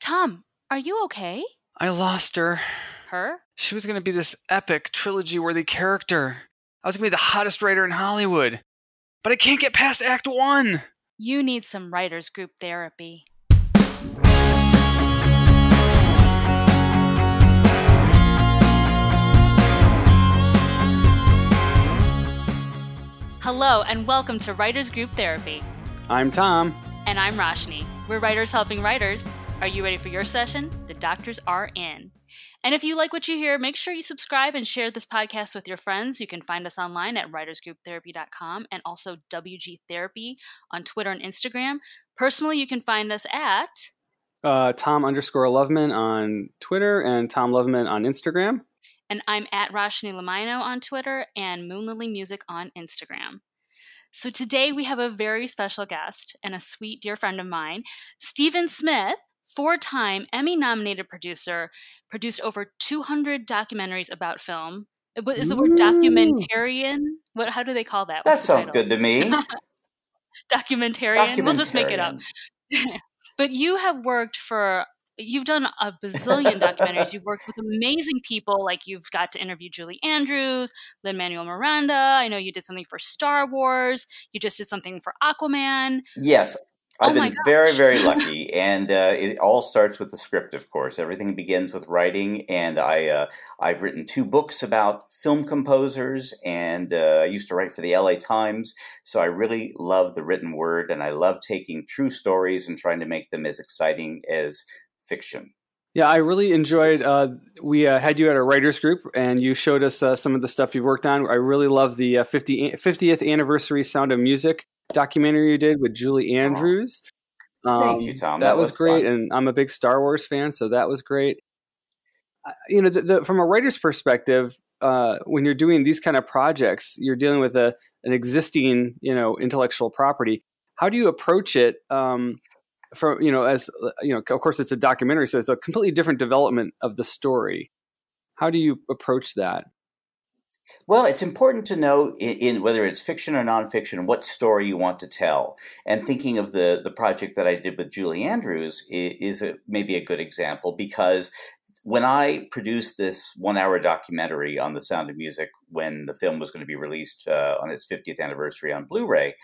Tom, are you okay? I lost her. Her? She was going to be this epic, trilogy worthy character. I was going to be the hottest writer in Hollywood. But I can't get past Act One. You need some writers group therapy. Hello, and welcome to Writers Group Therapy. I'm Tom. And I'm Roshni. We're writers helping writers. Are you ready for your session? The doctors are in. And if you like what you hear, make sure you subscribe and share this podcast with your friends. You can find us online at writersgrouptherapy.com and also WG Therapy on Twitter and Instagram. Personally, you can find us at uh, Tom underscore Loveman on Twitter and Tom Loveman on Instagram. And I'm at Roshni Lamino on Twitter and Moonlily Music on Instagram. So today we have a very special guest and a sweet dear friend of mine, Steven Smith, four time Emmy nominated producer, produced over 200 documentaries about film. What is the word documentarian? What? How do they call that? What's that sounds good to me. documentarian. documentarian. We'll just make it up. but you have worked for you've done a bazillion documentaries. You've worked with amazing people, like you've got to interview Julie Andrews, Lin Manuel Miranda. I know you did something for Star Wars. You just did something for Aquaman. Yes, I've oh been very, very lucky, and uh, it all starts with the script. Of course, everything begins with writing, and I uh, I've written two books about film composers, and uh, I used to write for the LA Times, so I really love the written word, and I love taking true stories and trying to make them as exciting as fiction. Yeah, I really enjoyed. Uh, we uh, had you at a writers group, and you showed us uh, some of the stuff you've worked on. I really love the 50, uh, 50th anniversary Sound of Music documentary you did with Julie Andrews. Um, Thank you, Tom. That, that was, was, great, fun. and I'm a big Star Wars fan, so that was great. You know, the, the, from a writer's perspective, uh, when you're doing these kind of projects, you're dealing with a an existing, you know, intellectual property. How do you approach it? Um, from you know as you know of course it's a documentary so it's a completely different development of the story how do you approach that well, it's important to know in, in, whether it's fiction or nonfiction what story you want to tell. And thinking of the the project that I did with Julie Andrews is, is a, maybe a good example because when I produced this one hour documentary on the sound of music when the film was going to be released uh, on its 50th anniversary on Blu ray,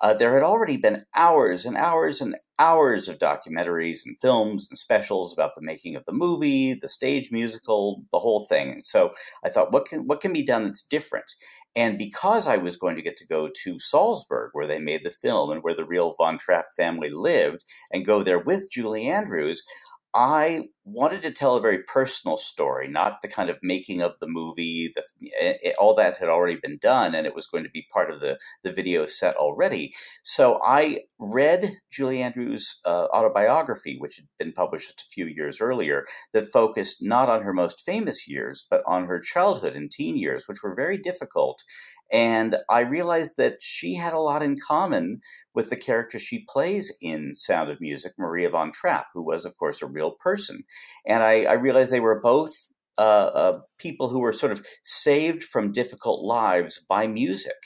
uh, there had already been hours and hours and hours of documentaries and films and specials about the making of the movie, the stage musical, the whole thing. So I thought, what can, what can be done that's different? And because I was going to get to go to Salzburg, where they made the film and where the real Von Trapp family lived, and go there with Julie Andrews, I wanted to tell a very personal story, not the kind of making of the movie. The, it, it, all that had already been done, and it was going to be part of the, the video set already. So I read Julie Andrews' uh, autobiography, which had been published just a few years earlier, that focused not on her most famous years, but on her childhood and teen years, which were very difficult. And I realized that she had a lot in common with the character she plays in Sound of Music, Maria von Trapp, who was, of course, a real person. And I, I realized they were both uh, uh, people who were sort of saved from difficult lives by music.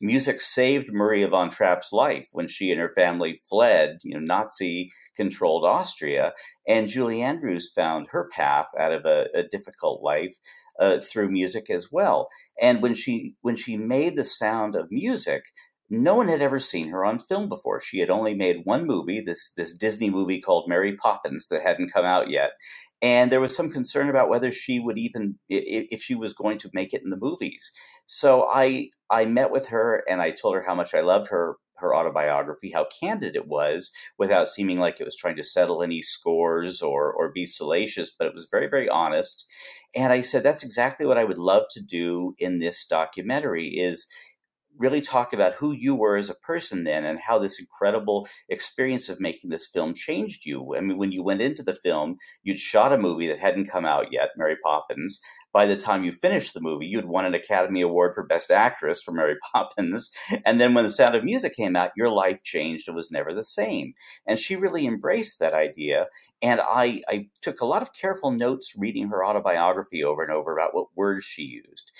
Music saved Maria von Trapp's life when she and her family fled, you know, Nazi-controlled Austria, and Julie Andrews found her path out of a, a difficult life uh, through music as well. And when she when she made the sound of music, no one had ever seen her on film before. She had only made one movie, this this Disney movie called Mary Poppins that hadn't come out yet. And there was some concern about whether she would even if she was going to make it in the movies. So I I met with her and I told her how much I loved her her autobiography, how candid it was, without seeming like it was trying to settle any scores or or be salacious, but it was very very honest. And I said that's exactly what I would love to do in this documentary is really talk about who you were as a person then and how this incredible experience of making this film changed you. I mean, when you went into the film, you'd shot a movie that hadn't come out yet, Mary Poppins. By the time you finished the movie, you'd won an Academy Award for Best Actress for Mary Poppins. And then when The Sound of Music came out, your life changed and was never the same. And she really embraced that idea. And I, I took a lot of careful notes reading her autobiography over and over about what words she used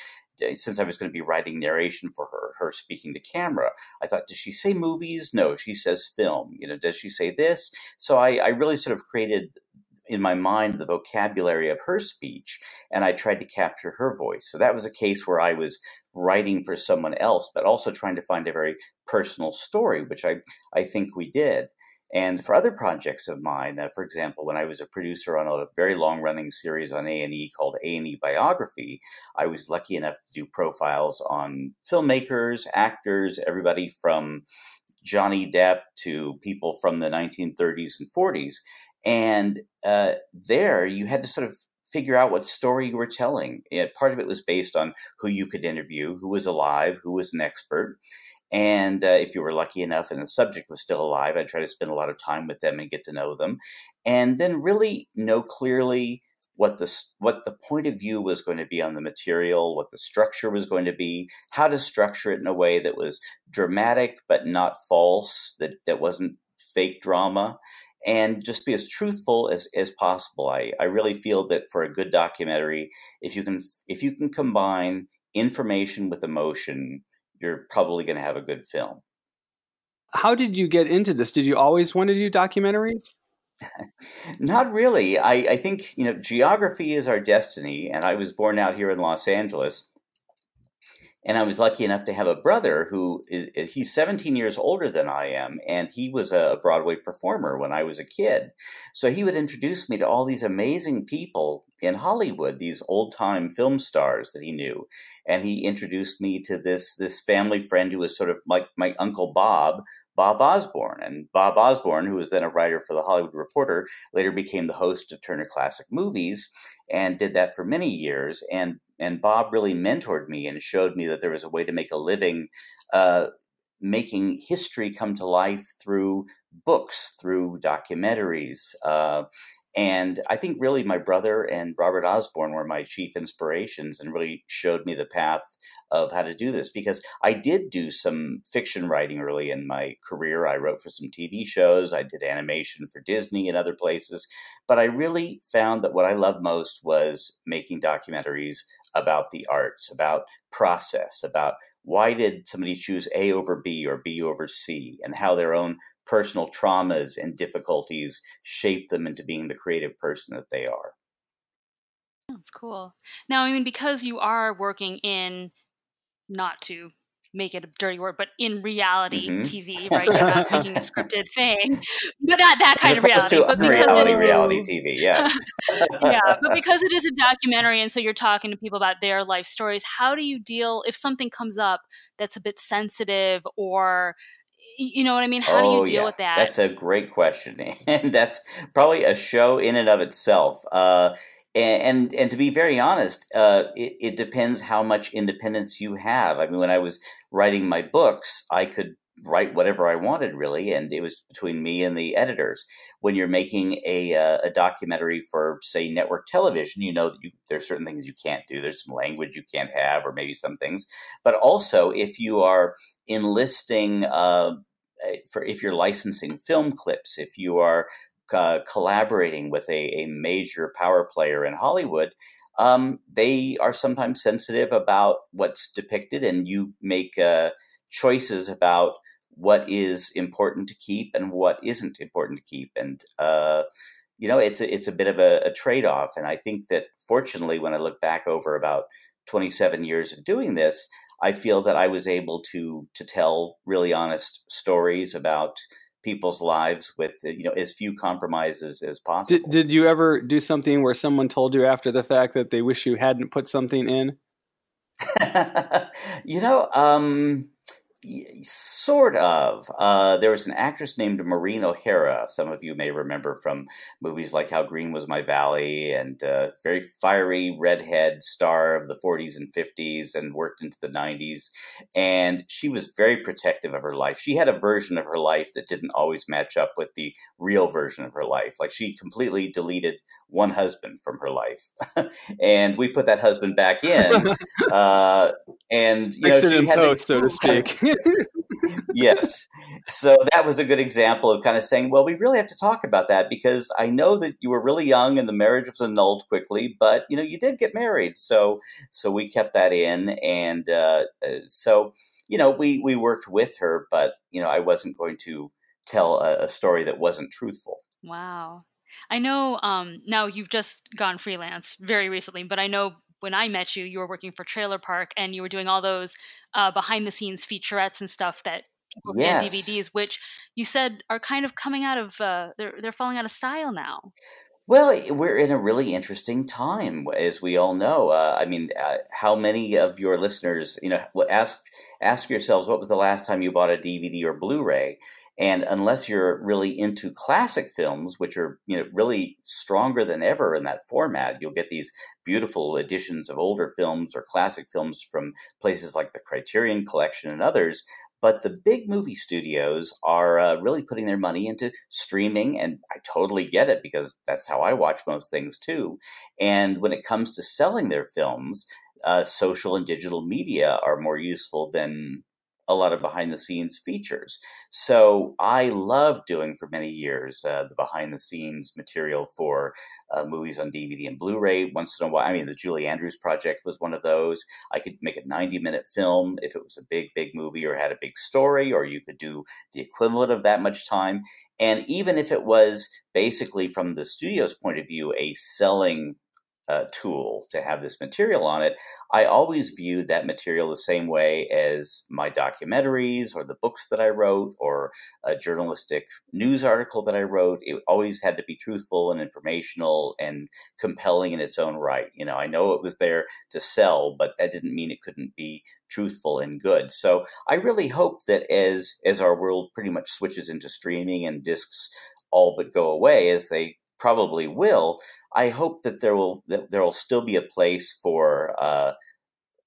Uh, since I was going to be writing narration for her, her speaking to camera, I thought, does she say movies? No, she says film. You know, does she say this? So I, I really sort of created in my mind the vocabulary of her speech, and I tried to capture her voice. So that was a case where I was writing for someone else, but also trying to find a very personal story, which I, I think we did. And for other projects of mine, uh, for example, when I was a producer on a very long-running series on A&E called A&E Biography, I was lucky enough to do profiles on filmmakers, actors, everybody from Johnny Depp to people from the 1930s and 40s. And uh, there you had to sort of figure out what story you were telling. And part of it was based on who you could interview, who was alive, who was an expert. And uh, if you were lucky enough and the subject was still alive, I'd try to spend a lot of time with them and get to know them. And then really know clearly what the what the point of view was going to be on the material, what the structure was going to be, how to structure it in a way that was dramatic but not false, that that wasn't fake drama, and just be as truthful as, as possible. I, I really feel that for a good documentary, if you can if you can combine information with emotion, you're probably going to have a good film. How did you get into this? Did you always want to do documentaries? Not really. I, I think you know geography is our destiny, and I was born out here in Los Angeles, and I was lucky enough to have a brother who is, he's 17 years older than I am, and he was a Broadway performer when I was a kid. So he would introduce me to all these amazing people in Hollywood, these old time film stars that he knew, and he introduced me to this this family friend who was sort of like my uncle Bob, Bob Osborne. And Bob Osborne, who was then a writer for the Hollywood Reporter, later became the host of Turner Classic Movies and did that for many years. And and Bob really mentored me and showed me that there was a way to make a living uh, making history come to life through books, through documentaries. Uh, and I think really my brother and Robert Osborne were my chief inspirations and really showed me the path of how to do this because I did do some fiction writing early in my career. I wrote for some TV shows, I did animation for Disney and other places, but I really found that what I loved most was making documentaries about the arts, about process, about why did somebody choose A over B or B over C, and how their own personal traumas and difficulties shape them into being the creative person that they are. That's cool. Now, I mean, because you are working in not to make it a dirty word, but in reality mm-hmm. TV, right? You're not making a scripted thing, but not that kind of reality. But because reality, it, reality TV, yeah, yeah. But because it is a documentary, and so you're talking to people about their life stories. How do you deal if something comes up that's a bit sensitive or you know what I mean? How oh, do you oh, deal yeah. with that? That's a great question, and that's probably a show in and of itself. Uh, and and to be very honest, uh, it, it depends how much independence you have. I mean, when I was writing my books, I could write whatever I wanted, really, and it was between me and the editors. When you're making a uh, a documentary for, say, network television, you know that you, there's certain things you can't do. There's some language you can't have, or maybe some things. But also, if you are enlisting. Uh, for if you're licensing film clips, if you are uh, collaborating with a, a major power player in Hollywood, um, they are sometimes sensitive about what's depicted, and you make uh, choices about what is important to keep and what isn't important to keep. And uh, you know, it's a, it's a bit of a, a trade off. And I think that fortunately, when I look back over about 27 years of doing this, I feel that I was able to to tell really honest stories about people's lives with you know as few compromises as possible. Did, did you ever do something where someone told you after the fact that they wish you hadn't put something in? you know, um, Sort of. Uh, there was an actress named Maureen O'Hara. Some of you may remember from movies like How Green Was My Valley and uh, very fiery redhead star of the 40s and 50s and worked into the 90s. And she was very protective of her life. She had a version of her life that didn't always match up with the real version of her life. Like she completely deleted one husband from her life. and we put that husband back in. Uh, and, you know, she had post, to, so to speak. yes. So that was a good example of kind of saying, well, we really have to talk about that because I know that you were really young and the marriage was annulled quickly, but you know you did get married, so so we kept that in, and uh, uh, so you know we we worked with her, but you know I wasn't going to tell a, a story that wasn't truthful. Wow. I know um, now you've just gone freelance very recently, but I know when I met you, you were working for Trailer Park and you were doing all those uh, behind the scenes featurettes and stuff that people yes. DVDs, which you said are kind of coming out of uh, they're they're falling out of style now. Well, we're in a really interesting time, as we all know. Uh, I mean, uh, how many of your listeners, you know, ask ask yourselves what was the last time you bought a DVD or Blu-ray? And unless you're really into classic films, which are you know really stronger than ever in that format, you'll get these beautiful editions of older films or classic films from places like the Criterion Collection and others. But the big movie studios are uh, really putting their money into streaming, and I totally get it because that's how I watch most things too. And when it comes to selling their films, uh, social and digital media are more useful than a lot of behind the scenes features. So I love doing for many years uh, the behind the scenes material for uh, movies on DVD and Blu ray. Once in a while, I mean, the Julie Andrews project was one of those. I could make a 90 minute film if it was a big, big movie or had a big story, or you could do the equivalent of that much time. And even if it was basically from the studio's point of view, a selling uh, tool to have this material on it, I always viewed that material the same way as my documentaries or the books that I wrote or a journalistic news article that I wrote. It always had to be truthful and informational and compelling in its own right. You know, I know it was there to sell, but that didn't mean it couldn't be truthful and good. So I really hope that as as our world pretty much switches into streaming and discs all but go away as they probably will. I hope that there will that there will still be a place for uh,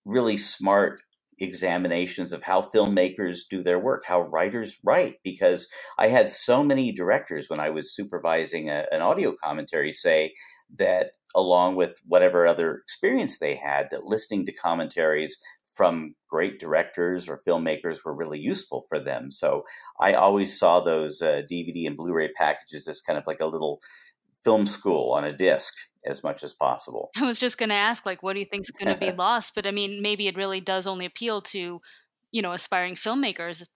really smart examinations of how filmmakers do their work, how writers write. Because I had so many directors when I was supervising a, an audio commentary say that, along with whatever other experience they had, that listening to commentaries from great directors or filmmakers were really useful for them. So I always saw those uh, DVD and Blu-ray packages as kind of like a little film school on a disc as much as possible. I was just going to ask, like, what do you think is going to be lost? But I mean, maybe it really does only appeal to, you know, aspiring filmmakers.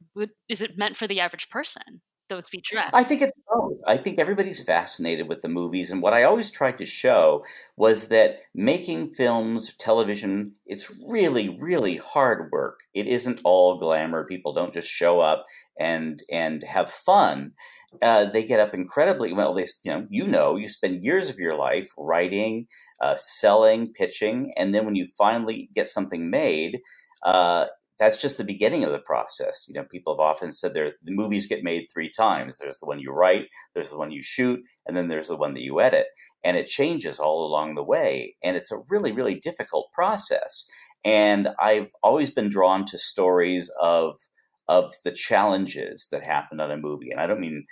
Is it meant for the average person? Those featurettes. I think it's both. I think everybody's fascinated with the movies, and what I always tried to show was that making films, television, it's really, really hard work. It isn't all glamour. People don't just show up and and have fun uh, they get up incredibly well. They, you know, you know, you spend years of your life writing, uh, selling, pitching, and then when you finally get something made, uh, that's just the beginning of the process. You know, people have often said there the movies get made three times. There's the one you write, there's the one you shoot, and then there's the one that you edit, and it changes all along the way. And it's a really, really difficult process. And I've always been drawn to stories of of the challenges that happen on a movie. And I don't mean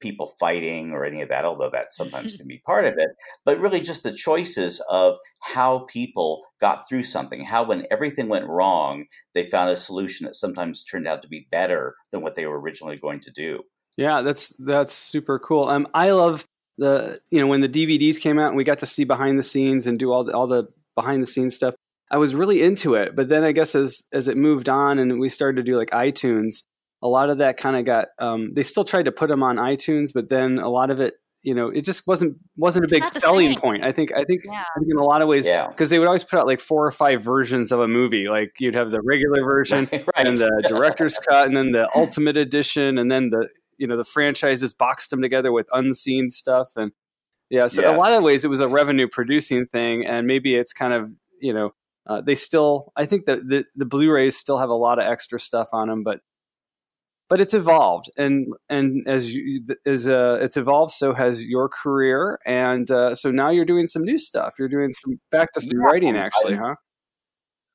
people fighting or any of that, although that sometimes can be part of it, but really just the choices of how people got through something, how when everything went wrong, they found a solution that sometimes turned out to be better than what they were originally going to do. Yeah, that's that's super cool. Um, I love the you know when the DVDs came out and we got to see behind the scenes and do all the all the behind the scenes stuff. I was really into it, but then I guess as as it moved on and we started to do like iTunes, a lot of that kind of got um, they still tried to put them on iTunes, but then a lot of it you know, it just wasn't wasn't a big selling same. point. I think I think, yeah. I think in a lot of ways because yeah. they would always put out like four or five versions of a movie. Like you'd have the regular version right. and the director's cut, and then the ultimate edition, and then the you know the franchises boxed them together with unseen stuff, and yeah. So yes. a lot of ways it was a revenue producing thing, and maybe it's kind of you know uh, they still I think that the the Blu-rays still have a lot of extra stuff on them, but but it's evolved and and as you as uh, it's evolved so has your career and uh, so now you're doing some new stuff. You're doing some back to some yeah, writing actually I'm, huh?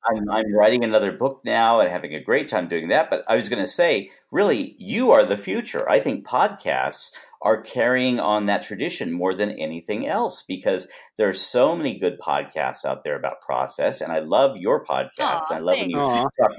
I'm, I'm writing another book now and having a great time doing that but i was going to say really you are the future. I think podcasts are carrying on that tradition more than anything else because there's so many good podcasts out there about process and i love your podcast Aww, i love thanks. when you Aww. talk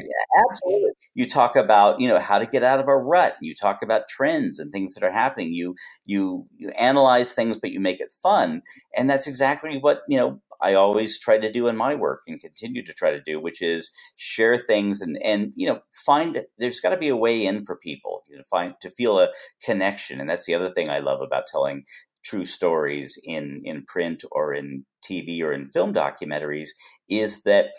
absolutely you talk about you know how to get out of a rut you talk about trends and things that are happening you you you analyze things but you make it fun and that's exactly what you know I always try to do in my work and continue to try to do, which is share things and and you know find there's got to be a way in for people you know, find to feel a connection, and that's the other thing I love about telling true stories in in print or in TV or in film documentaries is that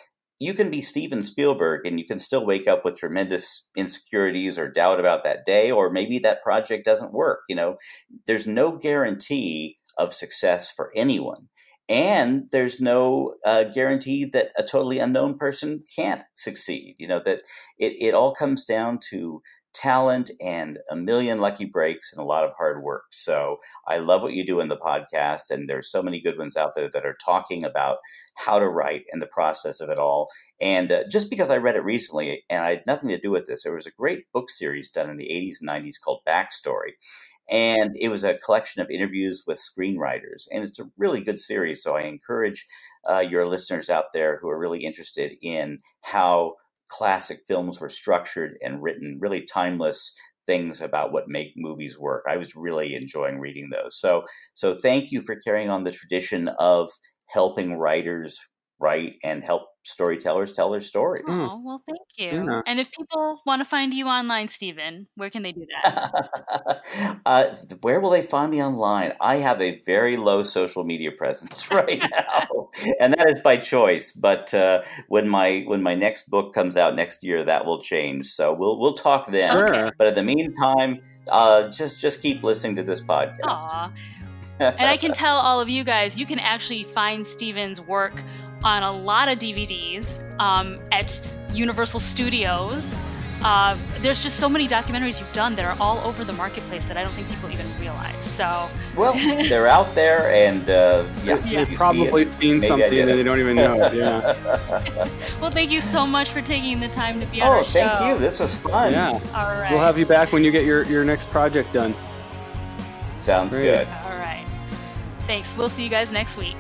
you can be Steven Spielberg and you can still wake up with tremendous insecurities or doubt about that day, or maybe that project doesn't work. You know, there's no guarantee of success for anyone. And there's no uh, guarantee that a totally unknown person can't succeed. You know, that it, it all comes down to talent and a million lucky breaks and a lot of hard work. So I love what you do in the podcast, and there's so many good ones out there that are talking about how to write and the process of it all. And uh, just because I read it recently, and I had nothing to do with this, there was a great book series done in the 80s and 90s called Backstory. And it was a collection of interviews with screenwriters. And it's a really good series. So I encourage uh, your listeners out there who are really interested in how classic films were structured and written, really timeless things about what make movies work. I was really enjoying reading those. So so thank you for carrying on the tradition of helping writers write and help storytellers tell their stories. Oh, well, thank you. Yeah. And if people want to find you online, Steven, where can they do that? uh, where will they find me online? I have a very low social media presence right now, and that is by choice. But uh, when my when my next book comes out next year, that will change. So we'll we'll talk then. Sure. But in the meantime, uh, just just keep listening to this podcast. Aww. and I can tell all of you guys, you can actually find Steven's work on a lot of DVDs um, at Universal Studios. Uh, there's just so many documentaries you've done that are all over the marketplace that I don't think people even realize. So, well, they're out there, and uh, yeah, yeah. you've probably it, seen something and they don't even know it. Yeah. well, thank you so much for taking the time to be on oh, our show. Oh, thank you. This was fun. Yeah. All right. We'll have you back when you get your your next project done. Sounds Great. good. All right. Thanks. We'll see you guys next week.